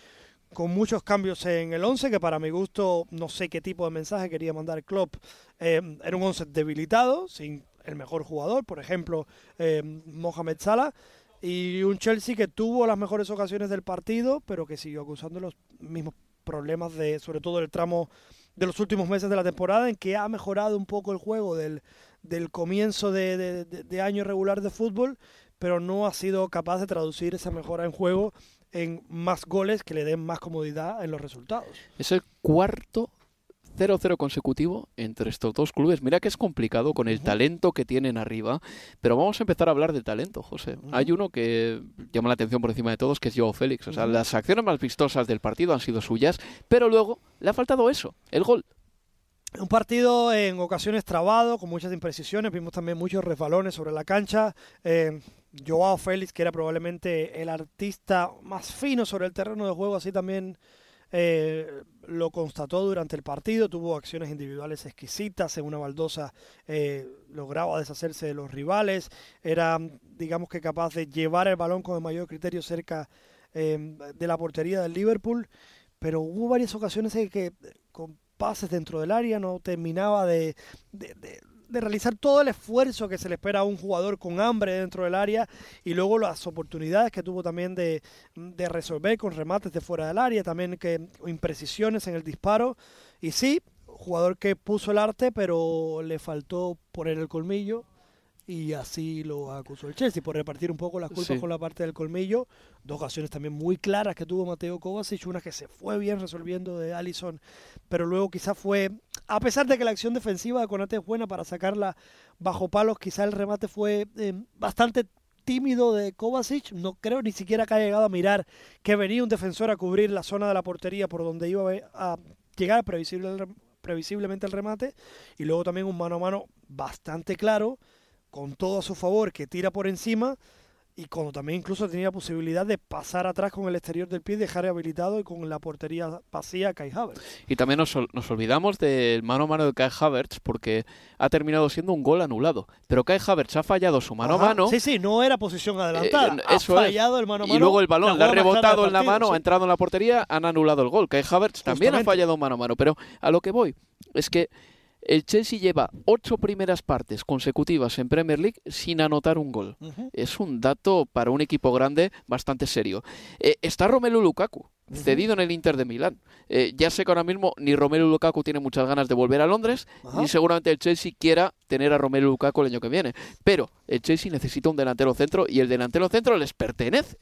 con muchos cambios en el 11, que para mi gusto no sé qué tipo de mensaje quería mandar Klopp. Eh, era un 11 debilitado, sin el mejor jugador, por ejemplo, eh, Mohamed Salah, y un Chelsea que tuvo las mejores ocasiones del partido, pero que siguió acusando los mismos problemas de, sobre todo el tramo de los últimos meses de la temporada, en que ha mejorado un poco el juego del, del comienzo de, de año regular de fútbol, pero no ha sido capaz de traducir esa mejora en juego en más goles que le den más comodidad en los resultados. Es el cuarto 0-0 consecutivo entre estos dos clubes. Mira que es complicado con el talento que tienen arriba, pero vamos a empezar a hablar de talento, José. Hay uno que llama la atención por encima de todos, que es Joao Félix. O sea, las acciones más vistosas del partido han sido suyas, pero luego le ha faltado eso, el gol. Un partido en ocasiones trabado, con muchas imprecisiones, vimos también muchos resbalones sobre la cancha. Eh, Joao Félix, que era probablemente el artista más fino sobre el terreno de juego, así también eh, lo constató durante el partido, tuvo acciones individuales exquisitas, en una baldosa eh, lograba deshacerse de los rivales, era digamos que capaz de llevar el balón con el mayor criterio cerca de la portería del Liverpool, pero hubo varias ocasiones en que pases dentro del área no terminaba de de realizar todo el esfuerzo que se le espera a un jugador con hambre dentro del área y luego las oportunidades que tuvo también de, resolver con remates de fuera del área, también que imprecisiones en el disparo. Y sí, jugador que puso el arte, pero le faltó poner el colmillo y así lo acusó el Chelsea por repartir un poco las culpas con la parte del colmillo. Dos ocasiones también muy claras que tuvo Mateo Kovacic, una que se fue bien resolviendo de Allison, pero luego quizás fue, a pesar de que la acción defensiva de Conate es buena para sacarla bajo palos, quizá el remate fue eh, bastante tímido de Kovacic, no creo ni siquiera que haya llegado a mirar que venía un defensor a cubrir la zona de la portería por donde iba a llegar previsible, previsiblemente el remate, y luego también un mano a mano bastante claro con todo a su favor, que tira por encima y cuando también incluso tenía posibilidad de pasar atrás con el exterior del pie, dejar habilitado y con la portería vacía Kai Havertz. Y también nos, nos, olvidamos del mano a mano de Kai Havertz porque ha terminado siendo un gol anulado. Pero Kai Havertz ha fallado su mano a mano. Sí, sí, no era posición adelantada. Eh, ha fallado el mano a mano. Y luego el balón le ha rebotado en la mano, ha entrado en la portería, han anulado el gol. Kai Havertz también ha fallado mano a mano. Pero a lo que voy es que El Chelsea lleva ocho primeras partes consecutivas en Premier League sin anotar un gol. Es un dato para un equipo grande bastante serio. Eh, está Romelu Lukaku, cedido en el Inter de Milán. Eh, ya sé que ahora mismo ni Romelu Lukaku tiene muchas ganas de volver a Londres, ni seguramente el Chelsea quiera tener a Romelu Lukaku el año que viene. Pero el Chelsea necesita un delantero centro y el delantero centro les pertenece.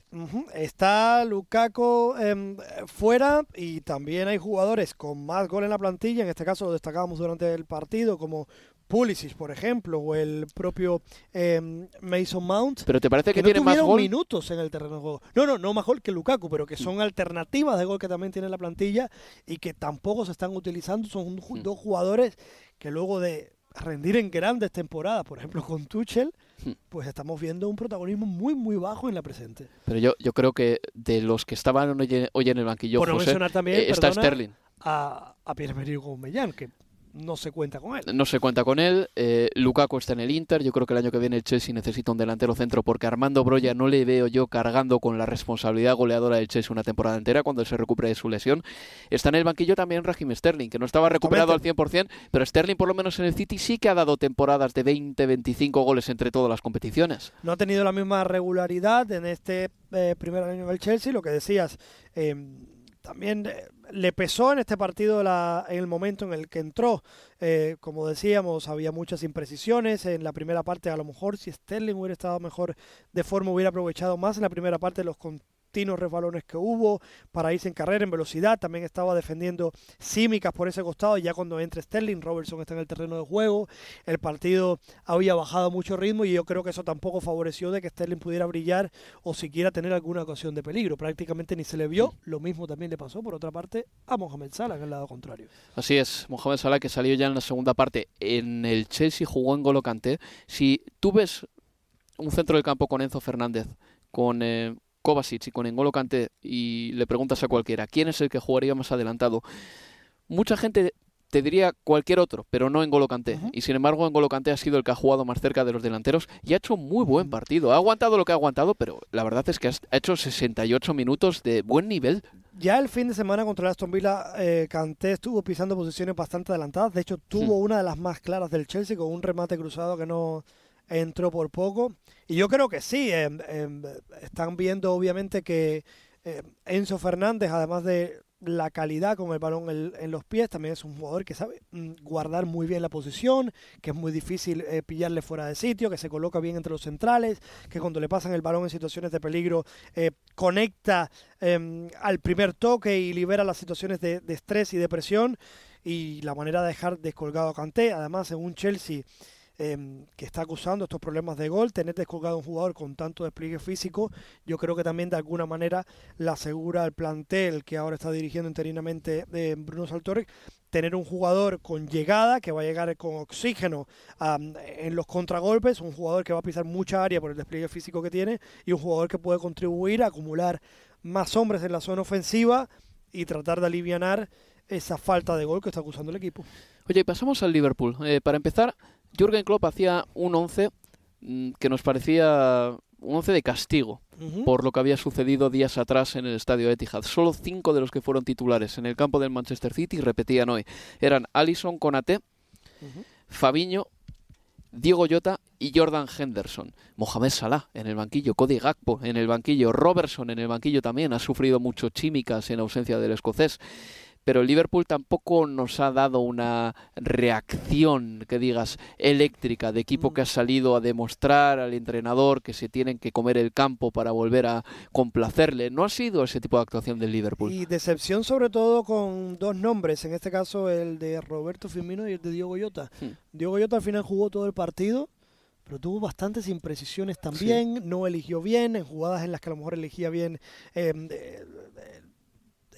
Está Lukaku em, fuera y también hay jugadores con más gol en la plantilla, en este caso lo destacábamos durante el partido, como Pulisic, por ejemplo, o el propio em, Mason Mount. Pero te parece que, tiene más gol? minutos en el terreno de juego. No, no, no más gol que Lukaku, pero que son alternativas de gol que también tiene la plantilla y que tampoco se están utilizando. Son mm. dos jugadores que luego de rendir en grandes temporadas, por ejemplo con Tuchel, mm. pues estamos viendo un protagonismo muy muy bajo en la presente. Pero yo, yo creo que de los que estaban hoy en el banquillo, por mencionar también, eh, está Sterling. A, a Pierre-Emerick Aubameyang, que no se cuenta con él. No se cuenta con él. Eh, Lukaku está en el Inter. Yo creo que el año que viene el Chelsea necesita un delantero centro porque Armando Broya no le veo yo cargando con la responsabilidad goleadora del Chelsea una temporada entera cuando se recupere de su lesión. Está en el banquillo también Raheem Sterling, que no estaba recuperado al 100%, pero Sterling por lo menos en el City sí que ha dado temporadas de 20, 25 goles entre todas las competiciones. No ha tenido la misma regularidad en este eh, primer año del Chelsea, lo que decías. Eh, también eh, le pesó en este partido la, en el momento en el que entró. Eh, como decíamos, había muchas imprecisiones en la primera parte. A lo mejor si Sterling hubiera estado mejor de forma, hubiera aprovechado más en la primera parte los, resbalones que hubo para irse en carrera, en velocidad. También estaba defendiendo Símicas por ese costado. Ya cuando entra Sterling, Robertson está en el terreno de juego. El partido había bajado mucho ritmo y yo creo que eso tampoco favoreció de que Sterling pudiera brillar o siquiera tener alguna ocasión de peligro. Prácticamente ni se le vio. Lo mismo también le pasó, por otra parte, a Mohamed Salah en el lado contrario. Así es, Mohamed Salah que salió ya en la segunda parte. En el Chelsea jugó en Golo Si tú ves un centro del campo con Enzo Fernández, con eh, Kovacic y con Engolo Kanté y le preguntas a cualquiera quién es el que jugaría más adelantado, mucha gente te diría cualquier otro, pero no Engolo Kanté. Y sin embargo, Engolo Kanté ha sido el que ha jugado más cerca de los delanteros y ha hecho muy buen partido. Ha aguantado lo que ha aguantado, pero la verdad es que ha hecho 68 minutos de buen nivel. Ya el fin de semana contra el Aston Villa, eh, Kanté estuvo pisando posiciones bastante adelantadas. De hecho, tuvo una de las más claras del Chelsea con un remate cruzado que no entró por poco. Y yo creo que sí, em, em, están viendo obviamente que em, Enzo Fernández, además de la calidad con el balón en, los pies, también es un jugador que sabe mm, guardar muy bien la posición, que es muy difícil eh, pillarle fuera de sitio, que se coloca bien entre los centrales, que cuando le pasan el balón en situaciones de peligro eh, conecta al primer toque y libera las situaciones de, de, estrés y de presión. Y la manera de dejar descolgado a Kanté, además en un Chelsea Em, que está acusando estos problemas de gol, tener descolgado un jugador con tanto despliegue físico, yo creo que también de alguna manera la asegura el plantel que ahora está dirigiendo interinamente de Bruno Saltorre, tener un jugador con llegada, que va a llegar con oxígeno en los contragolpes, un jugador que va a pisar mucha área por el despliegue físico que tiene y un jugador que puede contribuir a acumular más hombres en la zona ofensiva y tratar de aliviar esa falta de gol que está acusando el equipo. Oye, pasamos al Liverpool. Eh, para empezar, Jürgen Klopp hacía un 11 mm, que nos parecía un 11 de castigo por lo que había sucedido días atrás en el estadio Etihad. Solo cinco de los que fueron titulares en el campo del Manchester City repetían hoy. Eran Alison Conate, Fabiño, Diego Llota y Jordan Henderson. Mohamed Salah en el banquillo, Cody Gakpo en el banquillo, Robertson en el banquillo también. Ha sufrido mucho chímicas en ausencia del escocés pero el Liverpool tampoco nos ha dado una reacción, que digas, eléctrica, de equipo que ha salido a demostrar al entrenador que se tienen que comer el campo para volver a complacerle. No ha sido ese tipo de actuación del Liverpool. Y decepción sobre todo con dos nombres, en este caso el de Roberto Firmino y el de Diego Llota. Hmm. Diego Llota al final jugó todo el partido, pero tuvo bastantes imprecisiones también, no eligió bien, en jugadas en las que a lo mejor elegía bien eh,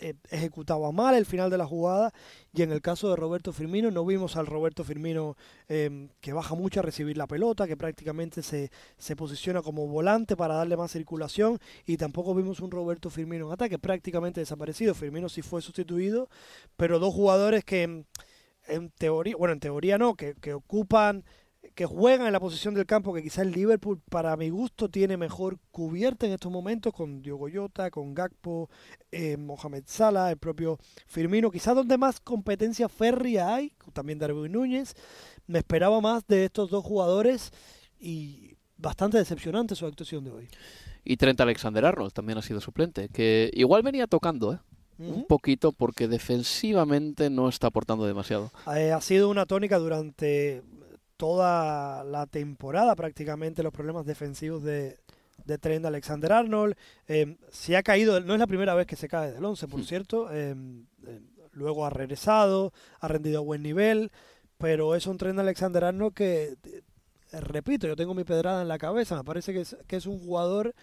eh, ejecutaba mal el final de la jugada y en el caso de Roberto Firmino no vimos al Roberto Firmino em, que baja mucho a recibir la pelota, que prácticamente se, se, posiciona como volante para darle más circulación y tampoco vimos un Roberto Firmino en ataque prácticamente desaparecido. Firmino sí fue sustituido, pero dos jugadores que en, teoría, bueno, en teoría no, que, que ocupan que juegan en la posición del campo que quizás el Liverpool, para mi gusto, tiene mejor cubierta en estos momentos con Diogo Jota, con Gakpo, eh, Mohamed Salah, el propio Firmino. Quizás donde más competencia férrea hay, también Darwin Núñez. Me esperaba más de estos dos jugadores y bastante decepcionante su actuación de hoy. Y Trent Alexander-Arnold también ha sido suplente, que igual venía tocando, ¿eh? un poquito porque defensivamente no está aportando demasiado. Eh, ha sido una tónica durante toda la temporada prácticamente los problemas defensivos de, de Trent Alexander Arnold. Eh, se ha caído, no es la primera vez que se cae del 11, por hmm. cierto. Eh, eh, luego ha regresado, ha rendido a buen nivel, pero es un Trent Alexander Arnold que, repito, yo tengo mi pedrada en la cabeza. Me parece que es, que es un jugador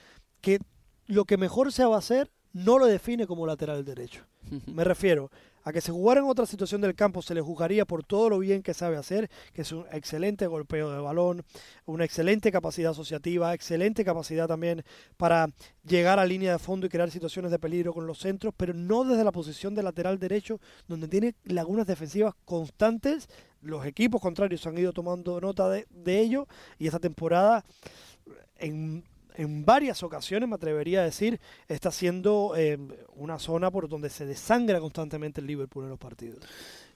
que lo que mejor se va a hacer no lo define como lateral derecho. Me refiero a que se jugara en otra situación del campo se le juzgaría por todo lo bien que sabe hacer, que es un excelente golpeo de balón, una excelente capacidad asociativa, excelente capacidad también para llegar a línea de fondo y crear situaciones de peligro con los centros, pero no desde la posición de lateral derecho, donde tiene lagunas defensivas constantes. Los equipos contrarios han ido tomando nota de, de ello y esta temporada en en varias ocasiones, me atrevería a decir, está siendo eh, una zona por donde se desangra constantemente el Liverpool en los partidos.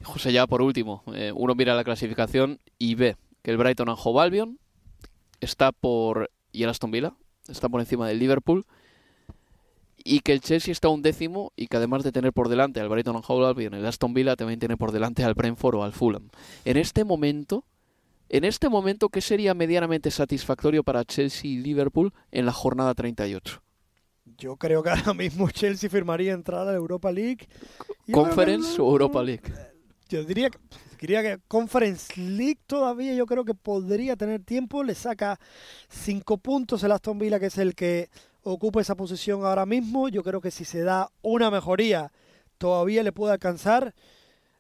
José, ya por último, eh, uno mira la clasificación y ve que el Brighton and Hove Albion está por y el Aston Villa está por encima del Liverpool y que el Chelsea está un décimo y que además de tener por delante al Brighton and Hove Albion, el Aston Villa también tiene por delante al Brentford o al Fulham. En este momento en este momento, ¿qué sería medianamente satisfactorio para Chelsea y Liverpool en la jornada 38? Yo creo que ahora mismo Chelsea firmaría entrar a la Europa League. ¿Conference o Europa League? Yo diría, diría que Conference League todavía yo creo que podría tener tiempo. Le saca cinco puntos el Aston Villa, que es el que ocupa esa posición ahora mismo. Yo creo que si se da una mejoría, todavía le puede alcanzar.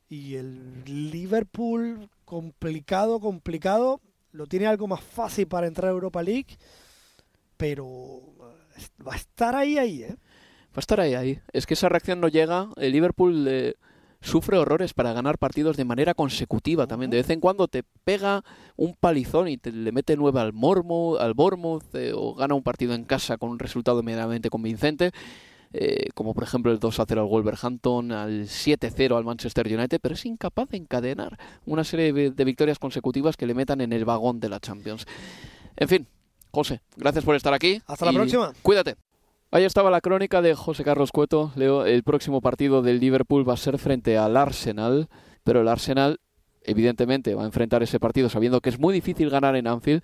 Y el Liverpool complicado, complicado. Lo tiene algo más fácil para entrar a Europa League, pero va a estar ahí, ahí, ¿eh? Va a estar ahí, ahí. Es que esa reacción no llega. El Liverpool eh, sufre horrores para ganar partidos de manera consecutiva también. De vez en cuando te pega un palizón y te le mete nueve al, Mormo, al Bournemouth eh, o gana un partido en casa con un resultado medianamente convincente. Eh, como por ejemplo el 2 a 0 al Wolverhampton, al 7 0 al Manchester United, pero es incapaz de encadenar una serie de victorias consecutivas que le metan en el vagón de la Champions. En fin, José, gracias por estar aquí. Hasta la próxima. Cuídate. Ahí estaba la crónica de José Carlos Cueto. Leo, el próximo partido del Liverpool va a ser frente al Arsenal, pero el Arsenal evidentemente va a enfrentar ese partido sabiendo que es muy difícil ganar en Anfield,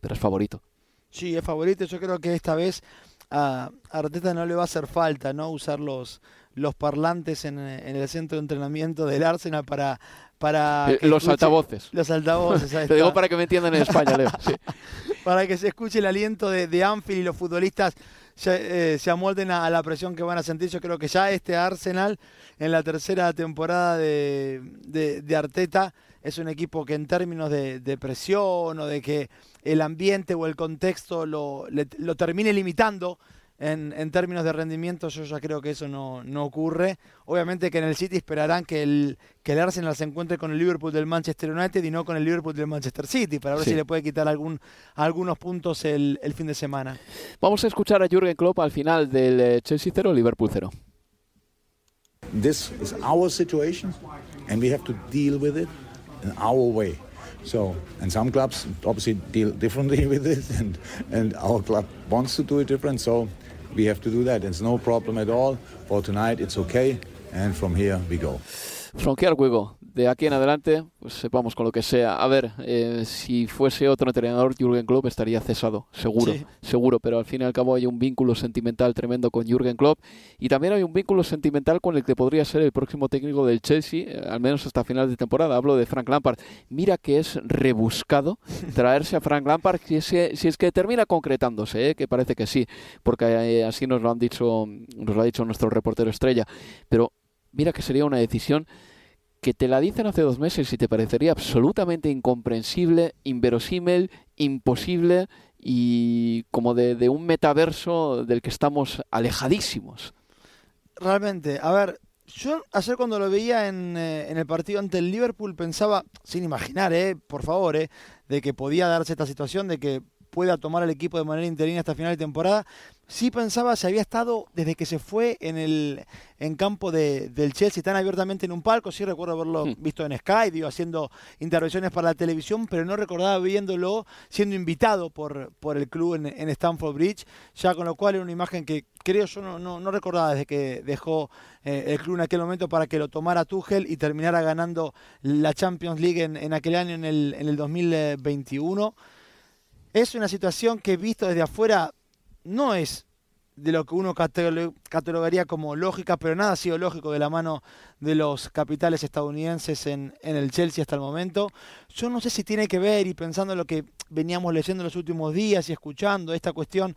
pero es favorito. Sí, es favorito. Yo creo que esta vez a Arteta no le va a hacer falta no usar los, los parlantes en, el centro de entrenamiento del Arsenal para... para eh, los altavoces. Los altavoces. Te digo para que me entiendan en España, Leo. para que se escuche el aliento de, de Anfield y los futbolistas eh, se amolden a, la presión que van a sentir. Yo creo que ya este Arsenal en la tercera temporada de, de Arteta es un equipo que en términos de, presión o de que el ambiente o el contexto lo, lo termine limitando en, en, términos de rendimiento, yo ya creo que eso no, no, ocurre. Obviamente que en el City esperarán que el, que el Arsenal se encuentre con el Liverpool del Manchester United y no con el Liverpool del Manchester City, para ver si le puede quitar algún, algunos puntos el, el, fin de semana. Vamos a escuchar a Jürgen Klopp al final del eh, Chelsea 0, Liverpool 0. This is our situation and we have to deal with it in our way. So, and some clubs obviously deal differently with it, and, and our club wants to do it different, so we have to do that. It's no problem at all. For tonight, it's okay, and from here we go. From here we go. De aquí en adelante, pues sepamos con lo que sea. A ver, eh, si fuese otro entrenador, Jürgen Klopp estaría cesado, seguro, seguro, pero al fin y al cabo hay un vínculo sentimental tremendo con Jürgen Klopp y también hay un vínculo sentimental con el que podría ser el próximo técnico del Chelsea, eh, al menos hasta final de temporada. Hablo de Frank Lampard. Mira que es rebuscado traerse a Frank Lampard si es que, si es que termina concretándose, eh, que parece que sí, porque así nos lo han dicho, nos lo ha dicho nuestro reportero estrella. Pero mira que sería una decisión que te la dicen hace dos meses y te parecería absolutamente incomprensible, inverosímil, imposible y como de, un metaverso del que estamos alejadísimos. Realmente, a ver, Yo ayer cuando lo veía en, eh, en, el partido ante el Liverpool pensaba, sin imaginar, eh, por favor, eh, de que podía darse esta situación, de que pueda tomar al equipo de manera interina hasta final de temporada. Sí pensaba si había estado desde que se fue en el en campo de, del Chelsea tan abiertamente en un palco. Sí recuerdo haberlo hmm. visto en Sky, digo, haciendo intervenciones para la televisión, pero no recordaba viéndolo siendo invitado por, por el club en, en Stamford Bridge, ya con lo cual era una imagen que creo yo no, no, no recordaba desde que dejó eh, el club en aquel momento para que lo tomara Tuchel y terminara ganando la Champions League en, en aquel año, en el, en el 2021. Es una situación que visto desde afuera no es de lo que uno catalogaría como lógica, pero nada ha sido lógico de la mano de los capitales estadounidenses en, el Chelsea hasta el momento. Yo no sé si tiene que ver, y pensando en lo que veníamos leyendo en los últimos días y escuchando, esta cuestión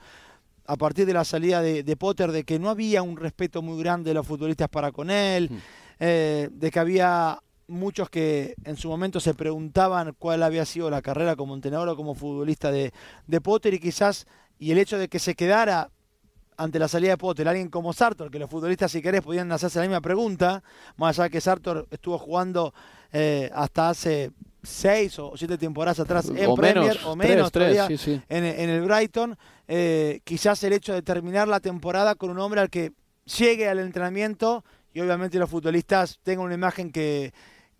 a partir de la salida de, Potter, de que no había un respeto muy grande de los futbolistas para con él, mm. eh, de que había muchos que en su momento se preguntaban cuál había sido la carrera como entrenador o como futbolista de, Potter y quizás, y el hecho de que se quedara ante la salida de Potter, alguien como Sartor, que los futbolistas si querés podían hacerse la misma pregunta, más allá que Sartor estuvo jugando eh, hasta hace seis o siete temporadas atrás en Premier, o menos todavía En, el Brighton, eh, quizás el hecho de terminar la temporada con un hombre al que llegue al entrenamiento y obviamente los futbolistas tengan una imagen que,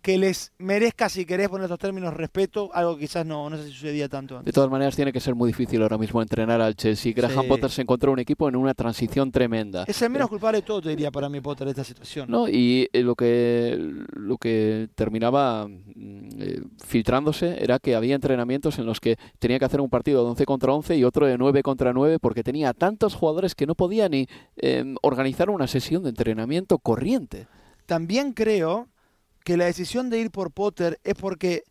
que les merezca, si querés poner estos términos, respeto, algo que quizás no, no sé si sucedía tanto antes. De todas maneras, tiene que ser muy difícil ahora mismo entrenar al Chelsea. Graham Potter se encontró un equipo en una transición tremenda. Es el menos eh, culpable de todo, te diría, para mí, Potter, de esta situación. No, y eh, lo que, lo que terminaba mm, eh, filtrándose era que había entrenamientos en los que tenía que hacer un partido de 11 contra 11 y otro de 9 contra 9 porque tenía tantos jugadores que no podía ni em, organizar una sesión de entrenamiento corriente. También creo que la decisión de ir por Potter es porque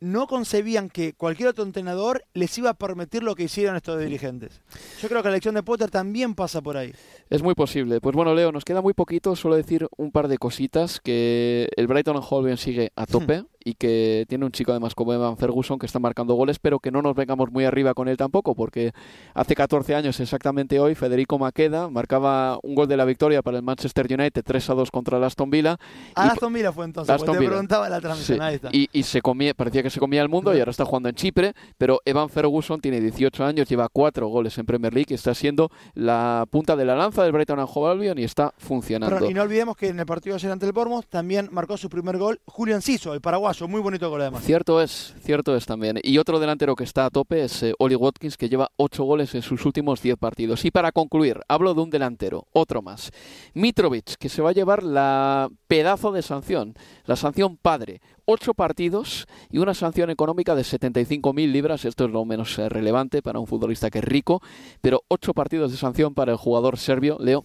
no concebían que cualquier otro entrenador les iba a permitir lo que hicieron estos dirigentes. Yo creo que la elección de Potter también pasa por ahí. Es muy posible. Pues bueno, Leo, nos queda muy poquito. Solo decir un par de cositas. Que el Brighton Hove sigue a tope. Y que tiene un chico además como Evan Ferguson que está marcando goles, pero que no nos vengamos muy arriba con él tampoco, porque hace 14 años exactamente hoy Federico Maqueda marcaba un gol de la victoria para el Manchester United 3 a 2 contra el Aston Villa. Ah, Aston Villa fue entonces, Aston te preguntaba la transmisión. Y, y, se comía, parecía que se comía el mundo y ahora está jugando en Chipre, pero Evan Ferguson tiene 18 años, lleva 4 goles en Premier League y está siendo la punta de la lanza del Brighton and Hove Albion y está funcionando. y no olvidemos que en el partido ayer ante el Bournemouth también marcó su primer gol Julian Ciso, el paraguayo muy bonito además. Cierto es, cierto es también. Y otro delantero que está a tope es eh, Oli Watkins, que lleva 8 goles en sus últimos 10 partidos. Y para concluir, hablo de un delantero, otro más. Mitrovic, que se va a llevar la pedazo de sanción, la sanción padre. 8 partidos y una sanción económica de 75.000 libras. Esto es lo menos eh, relevante para un futbolista que es rico, pero 8 partidos de sanción para el jugador serbio, Leo.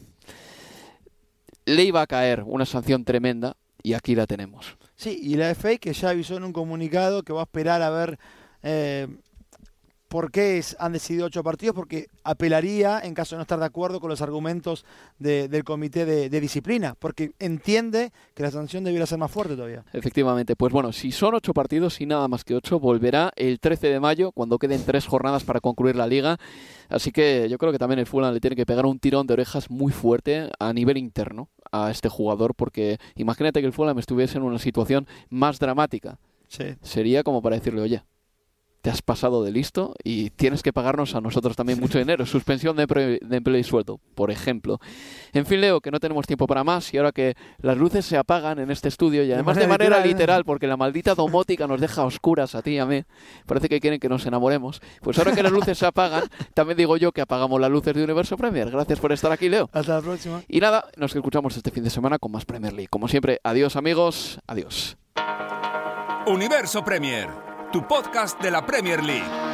Le iba a caer una sanción tremenda y aquí la tenemos. Sí, y la FA que ya avisó en un comunicado que va a esperar a ver eh, por qué han decidido ocho partidos, porque apelaría en caso de no estar de acuerdo con los argumentos del comité de, disciplina, porque entiende que la sanción debiera ser más fuerte todavía. Efectivamente, pues bueno, si son ocho partidos y nada más que ocho, volverá el 13 de mayo, cuando queden tres jornadas para concluir la liga. Así que yo creo que también el Fulham le tiene que pegar un tirón de orejas muy fuerte a nivel interno a este jugador, porque imagínate que el Fulham estuviese en una situación más dramática. Sería como para decirle, oye, te has pasado de listo y tienes que pagarnos a nosotros también mucho dinero. Suspensión de, empleo y sueldo, por ejemplo. En fin, Leo, que no tenemos tiempo para más y ahora que las luces se apagan en este estudio y además de manera literal, porque la maldita domótica nos deja oscuras a ti y a mí, parece que quieren que nos enamoremos. Pues ahora que las luces se apagan, también digo yo que apagamos las luces de Universo Premier. Gracias por estar aquí, Leo. Hasta la próxima. Y nada, nos escuchamos este fin de semana con más Premier League. Como siempre, adiós amigos, adiós. Universo Premier tu podcast de la Premier League.